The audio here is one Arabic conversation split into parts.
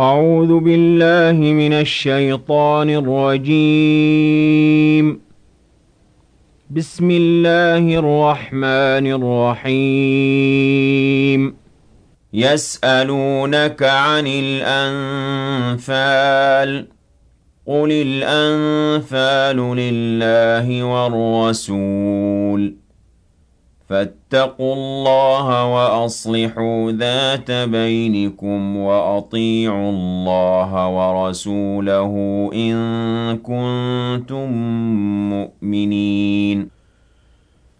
أعوذ بالله من الشيطان الرجيم. بسم الله الرحمن الرحيم. يسألونك عن الأنفال. قل الأنفال لله والرسول. فاتقوا الله وأصلحوا ذات بينكم وأطيعوا الله ورسوله إن كنتم مؤمنين.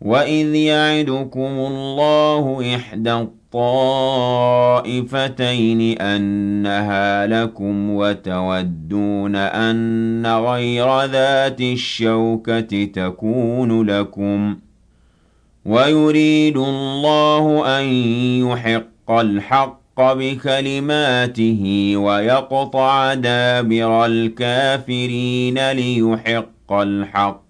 وَإِذْ يَعِدُكُمُ اللَّهُ إِحْدَى الطَّائِفَتَيْنِ أَنَّهَا لَكُمْ وَتَوَدُّونَ أَنَّ غَيْرَ ذَاتِ الشَّوْكَةِ تَكُونُ لَكُمْ وَيُرِيدُ اللَّهُ أَن يُحِقَّ الْحَقَّ بِكَلِمَاتِهِ وَيَقْطَعَ دَابِرَ الْكَافِرِينَ لِيُحِقَّ الْحَقَّ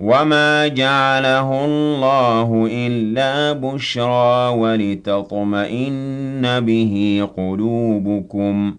وَمَا جَعَلَهُ اللَّهُ إِلَّا بُشْرَىٰ وَلِتَطْمَئِنَّ بِهِ قُلُوبُكُمْ ۚ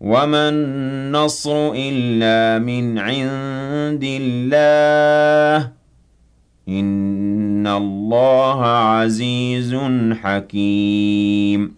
وَمَا النَّصْرُ إِلَّا مِنْ عِندِ اللَّهِ ۚ إِنَّ اللَّهَ عَزِيزٌ حَكِيمٌ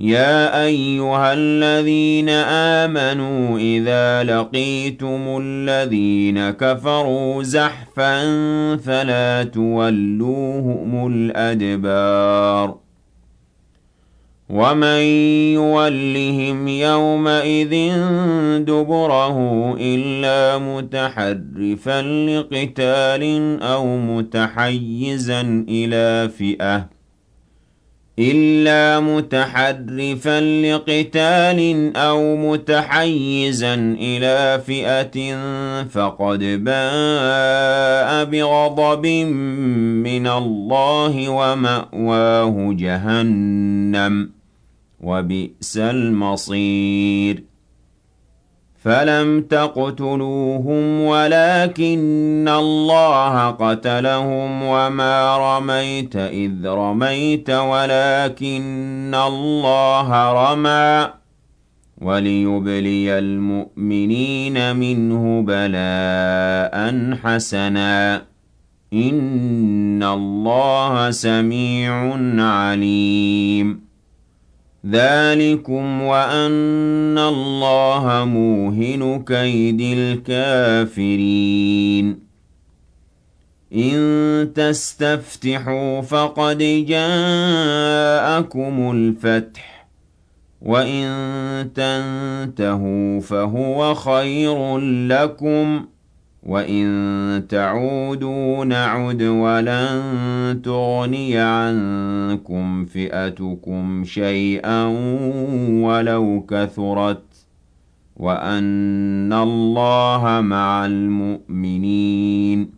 يَا أَيُّهَا الَّذِينَ آمَنُوا إِذَا لَقِيتُمُ الَّذِينَ كَفَرُوا زَحْفًا فَلَا تُوَلُّوهُمُ الْأَدْبَارَ وَمَن يُوَلِّهِمْ يَوْمَئِذٍ دُبُرَهُ إِلَّا مُتَحَرِّفًا لِّقِتَالٍ أَوْ مُتَحَيِّزًا إِلَىٰ فِئَةٍ إِلَّا مُتَحَرِّفًا لِّقِتَالٍ أَوْ مُتَحَيِّزًا إِلَىٰ فِئَةٍ فَقَدْ بَاءَ بِغَضَبٍ مِّنَ اللَّهِ وَمَأْوَاهُ جَهَنَّمُ ۖ وَبِئْسَ الْمَصِيرُ. فَلَمْ تَقْتُلُوهُمْ وَلَٰكِنَّ اللَّهَ قَتَلَهُمْ ۚ وَمَا رَمَيْتَ إِذْ رَمَيْتَ وَلَٰكِنَّ اللَّهَ رَمَىٰ ۚ وَلِيُبْلِيَ الْمُؤْمِنِينَ مِنْهُ بَلَاءً حَسَنًا ۚ إِنَّ اللَّهَ سَمِيعٌ عَلِيمٌ ذَٰلِكُمْ وَأَنَّ اللَّهَ مُوهِنُ كَيْدِ الْكَافِرِينَ. إِن تَسْتَفْتِحُوا فَقَدْ جَاءَكُمُ الْفَتْحُ ۖ وَإِن تَنتَهُوا فَهُوَ خَيْرٌ لَّكُمْ ۖ. وَإِن تَعُودُوا نَعُدْ وَلَن تُغْنِيَ عَنكُمْ فِئَتُكُمْ شَيْئًا وَلَوْ كَثُرَتْ ۚ وَأَنَّ اللَّهَ مَعَ الْمُؤْمِنِينَ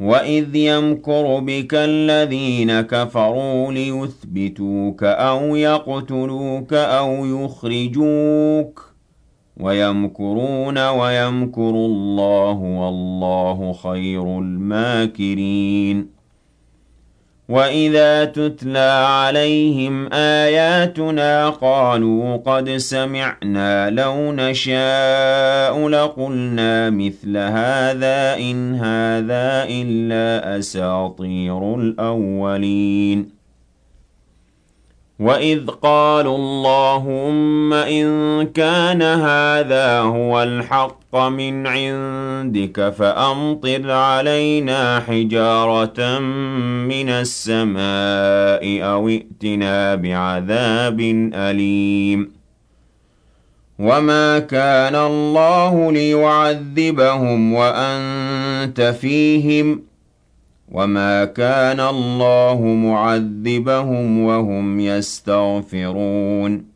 وَإِذْ يَمْكُرُ بِكَ الَّذِينَ كَفَرُوا لِيُثْبِتُوكَ أَوْ يَقْتُلُوكَ أَوْ يُخْرِجُوكَ ۚ وَيَمْكُرُونَ وَيَمْكُرُ اللَّهُ ۖ وَاللَّهُ خَيْرُ الْمَاكِرِينَ وَإِذَا تُتْلَىٰ عَلَيْهِمْ آيَاتُنَا قَالُوا قَدْ سَمِعْنَا لَوْ نَشَاءُ لَقُلْنَا مِثْلَ هَٰذَا ۙ إِنْ هَٰذَا إِلَّا أَسَاطِيرُ الْأَوَّلِينَ وَإِذْ قَالُوا اللَّهُمَّ إِن كَانَ هَٰذَا هُوَ الْحَقَّ الحق من عندك فأمطر علينا حجارة من السماء أو ائتنا بعذاب أليم. وما كان الله ليعذبهم وأنت فيهم. وما كان الله معذبهم وهم يستغفرون.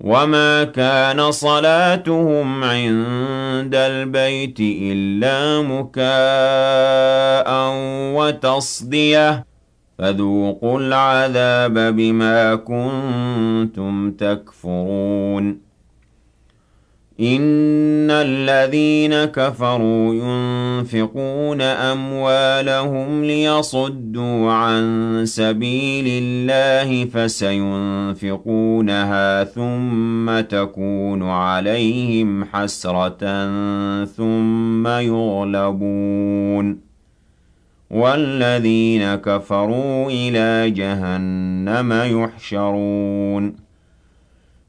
وما كان صلاتهم عند البيت إلا مكاء وتصديه فذوقوا العذاب بما كنتم تكفرون إن الذين كفروا ينفقون أموالهم ليصدوا عن سبيل الله فسينفقونها ثم تكون عليهم حسرة ثم يغلبون والذين كفروا إلى جهنم يحشرون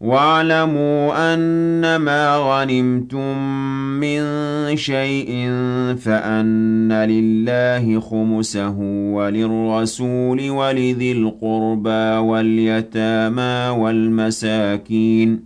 واعلموا أنما غنمتم من شيء فأن لله خمسه وللرسول ولذي القربى واليتامى والمساكين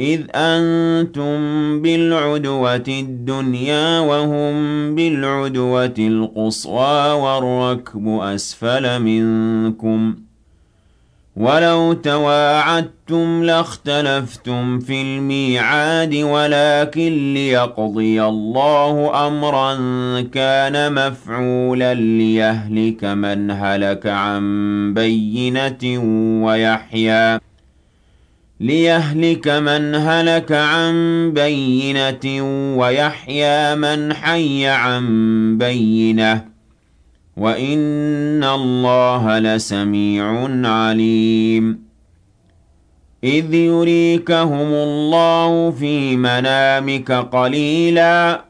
إذ أنتم بالعدوة الدنيا وهم بالعدوة القصوى والركب أسفل منكم ولو تواعدتم لاختلفتم في الميعاد ولكن ليقضي الله أمرا كان مفعولا ليهلك من هلك عن بينة ويحيى ليهلك من هلك عن بينة ويحيى من حي عن بينة وإن الله لسميع عليم إذ يريكهم الله في منامك قليلاً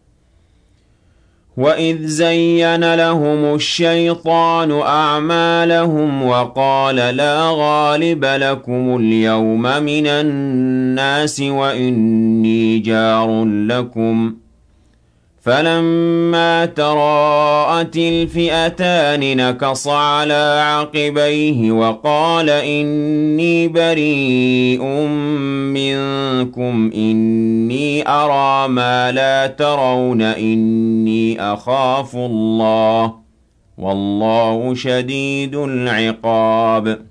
وَإِذْ زَيَّنَ لَهُمُ الشَّيْطَانُ أَعْمَالَهُمْ وَقَالَ لَا غَالِبَ لَكُمُ الْيَوْمَ مِنَ النَّاسِ وَإِنِّي جَارٌ لَكُمْ ۖ فَلَمَّا تَرَاءَتِ الْفِئَتَانِ نَكَصَ عَلَىٰ عَقِبَيْهِ وَقَالَ إِنِّي بَرِيءٌ مِّنكُمْ إِنِّي أَرَىٰ مَا لَا تَرَوْنَ إِنِّي أَخَافُ اللَّهَ ۚ وَاللَّهُ شَدِيدُ الْعِقَابِ.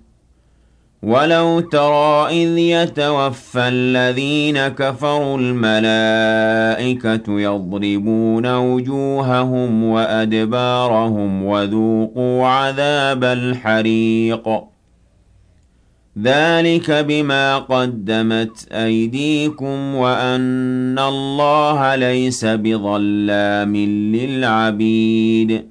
وَلَوْ تَرَىٰ إِذْ يَتَوَفَّى الَّذِينَ كَفَرُوا الْمَلَائِكَةُ يَضْرِبُونَ وُجُوهَهُمْ وَأَدْبَارَهُمْ وَذُوقُوا عَذَابَ الْحَرِيقِ ذَٰلِكَ بِمَا قَدَّمَتْ أَيْدِيكُمْ وَأَنَّ اللَّهَ لَيْسَ بِظَلَّامٍ لِّلْعَبِيدِ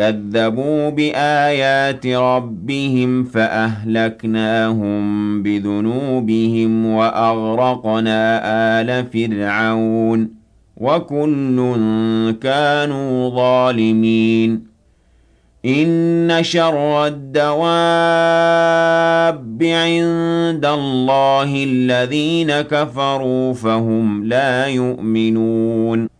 كَذَّبُوا بِآيَاتِ رَبِّهِمْ فَأَهْلَكْنَاهُم بِذُنُوبِهِمْ وَأَغْرَقْنَا آلَ فِرْعَوْنَ ۚ وَكُلٌّ كَانُوا ظَالِمِينَ إِنَّ شَرَّ الدَّوَابِّ عِندَ اللَّهِ الَّذِينَ كَفَرُوا فَهُمْ لَا يُؤْمِنُونَ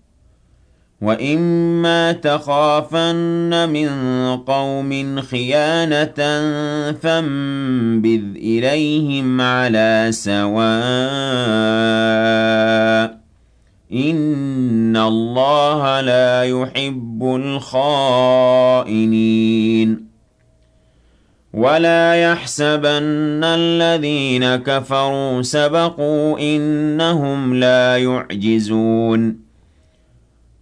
وَإِمَّا تَخَافَنَّ مِن قَوْمٍ خِيَانَةً فَانبِذْ إِلَيْهِمْ عَلَىٰ سَوَاءٍ ۚ إِنَّ اللَّهَ لَا يُحِبُّ الْخَائِنِينَ وَلَا يَحْسَبَنَّ الَّذِينَ كَفَرُوا سَبَقُوا ۚ إِنَّهُمْ لَا يُعْجِزُونَ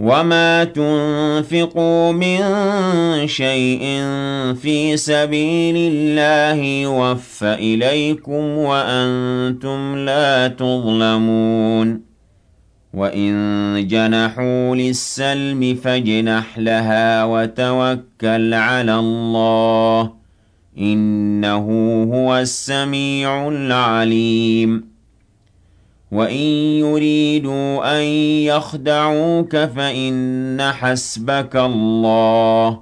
وَمَا تُنفِقُوا مِن شَيْءٍ فِي سَبِيلِ اللَّهِ يُوَفَّ إِلَيْكُمْ وَأَنتُمْ لَا تُظْلَمُونَ وَإِن جَنَحُوا لِلسَّلْمِ فَاجْنَحْ لَهَا وَتَوَكَّلْ عَلَى اللَّهِ ۚ إِنَّهُ هُوَ السَّمِيعُ الْعَلِيمُ وَإِن يُرِيدُوا أَن يَخْدَعُوكَ فَإِنَّ حَسْبَكَ اللَّهُ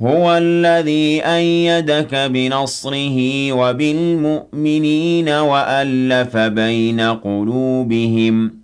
هُوَ الَّذِي أَيَّدَكَ بِنَصْرِهِ وَبِالْمُؤْمِنِينَ وَأَلَّفَ بَيْنَ قُلُوبِهِمْ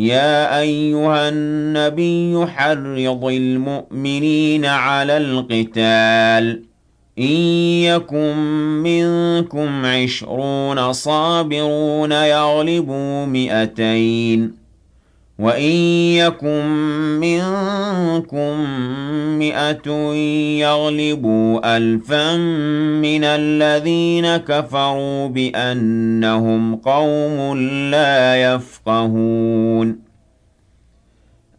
يَا أَيُّهَا النَّبِيُّ حَرِّضِ الْمُؤْمِنِينَ عَلَى الْقِتَالِ ۚ. إِن يَكُن مِّنكُمْ عِشْرُونَ صَابِرُونَ يَغْلِبُوا مِائَتَيْنِ وَإِن يَكُن مِّنكُم مِّائَةٌ يَغْلِبُوا أَلْفًا مِّنَ الَّذِينَ كَفَرُوا بِأَنَّهُمْ قَوْمٌ لَّا يَفْقَهُونَ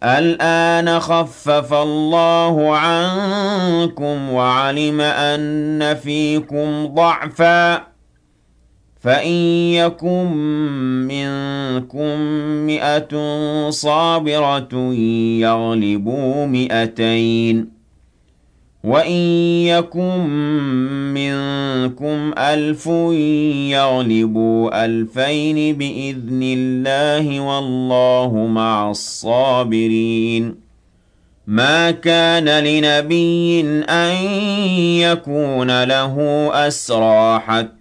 الْآنَ خَفَّفَ اللَّهُ عَنكُمْ وَعَلِمَ أَنَّ فِيكُمْ ضَعْفًا فَإِن يَكُن مِّنكُم مِّائَةٌ صَابِرَةٌ يَغْلِبُوا مِائَتَيْنِ ۚ وَإِن يَكُن مِّنكُمْ أَلْفٌ يَغْلِبُوا أَلْفَيْنِ بِإِذْنِ اللَّهِ ۗ وَاللَّهُ مَعَ الصَّابِرِينَ. مَا كَانَ لِنَبِيٍّ أَن يَكُونَ لَهُ أَسْرَىٰ حَتَّىٰ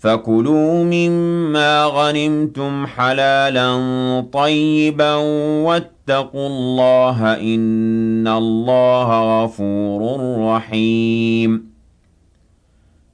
فَكُلُوا مِمَّا غَنِمْتُمْ حَلَالًا طَيِّبًا وَاتَّقُوا اللَّهَ ۚ إِنَّ اللَّهَ غَفُورٌ رَّحِيمٌ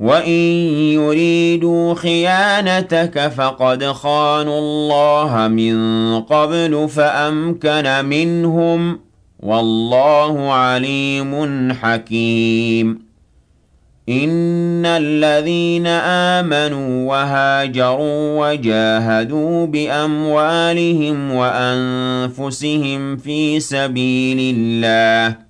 وَإِن يُرِيدُوا خِيَانَتَكَ فَقَدْ خَانُوا اللَّهَ مِن قَبْلُ فَأَمْكَنَ مِنْهُمْ ۗ وَاللَّهُ عَلِيمٌ حَكِيمٌ. إِنَّ الَّذِينَ آمَنُوا وَهَاجَرُوا وَجَاهَدُوا بِأَمْوَالِهِمْ وَأَنفُسِهِمْ فِي سَبِيلِ اللَّهِ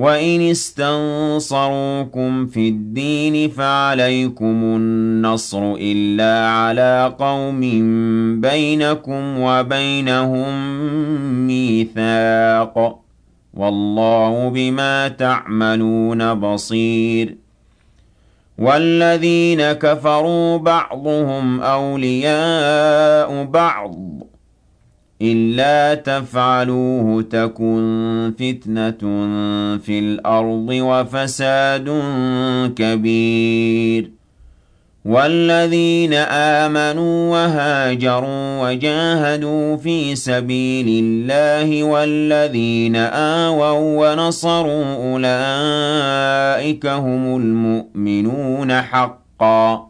وَإِنِ اسْتَنصَرُوكُمْ فِي الدِّينِ فَعَلَيْكُمُ النَّصْرُ إِلَّا عَلَىٰ قَوْمٍ بَيْنَكُمْ وَبَيْنَهُم مِّيثَاقٌ ۗ وَاللَّهُ بِمَا تَعْمَلُونَ بَصِيرٌ وَالَّذِينَ كَفَرُوا بَعْضُهُمْ أَوْلِيَاءُ بَعْضٍ ۚ إِلَّا تَفْعَلُوهُ تَكُن فِتْنَةٌ فِي الْأَرْضِ وَفَسَادٌ كَبِيرٌ. وَالَّذِينَ آمَنُوا وَهَاجَرُوا وَجَاهَدُوا فِي سَبِيلِ اللَّهِ وَالَّذِينَ آوَوا وَّنَصَرُوا أُولَٰئِكَ هُمُ الْمُؤْمِنُونَ حَقًّا.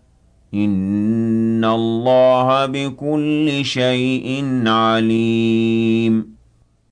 إِنَّ اللَّهَ بِكُلِّ شَيْءٍ عَلِيمٌ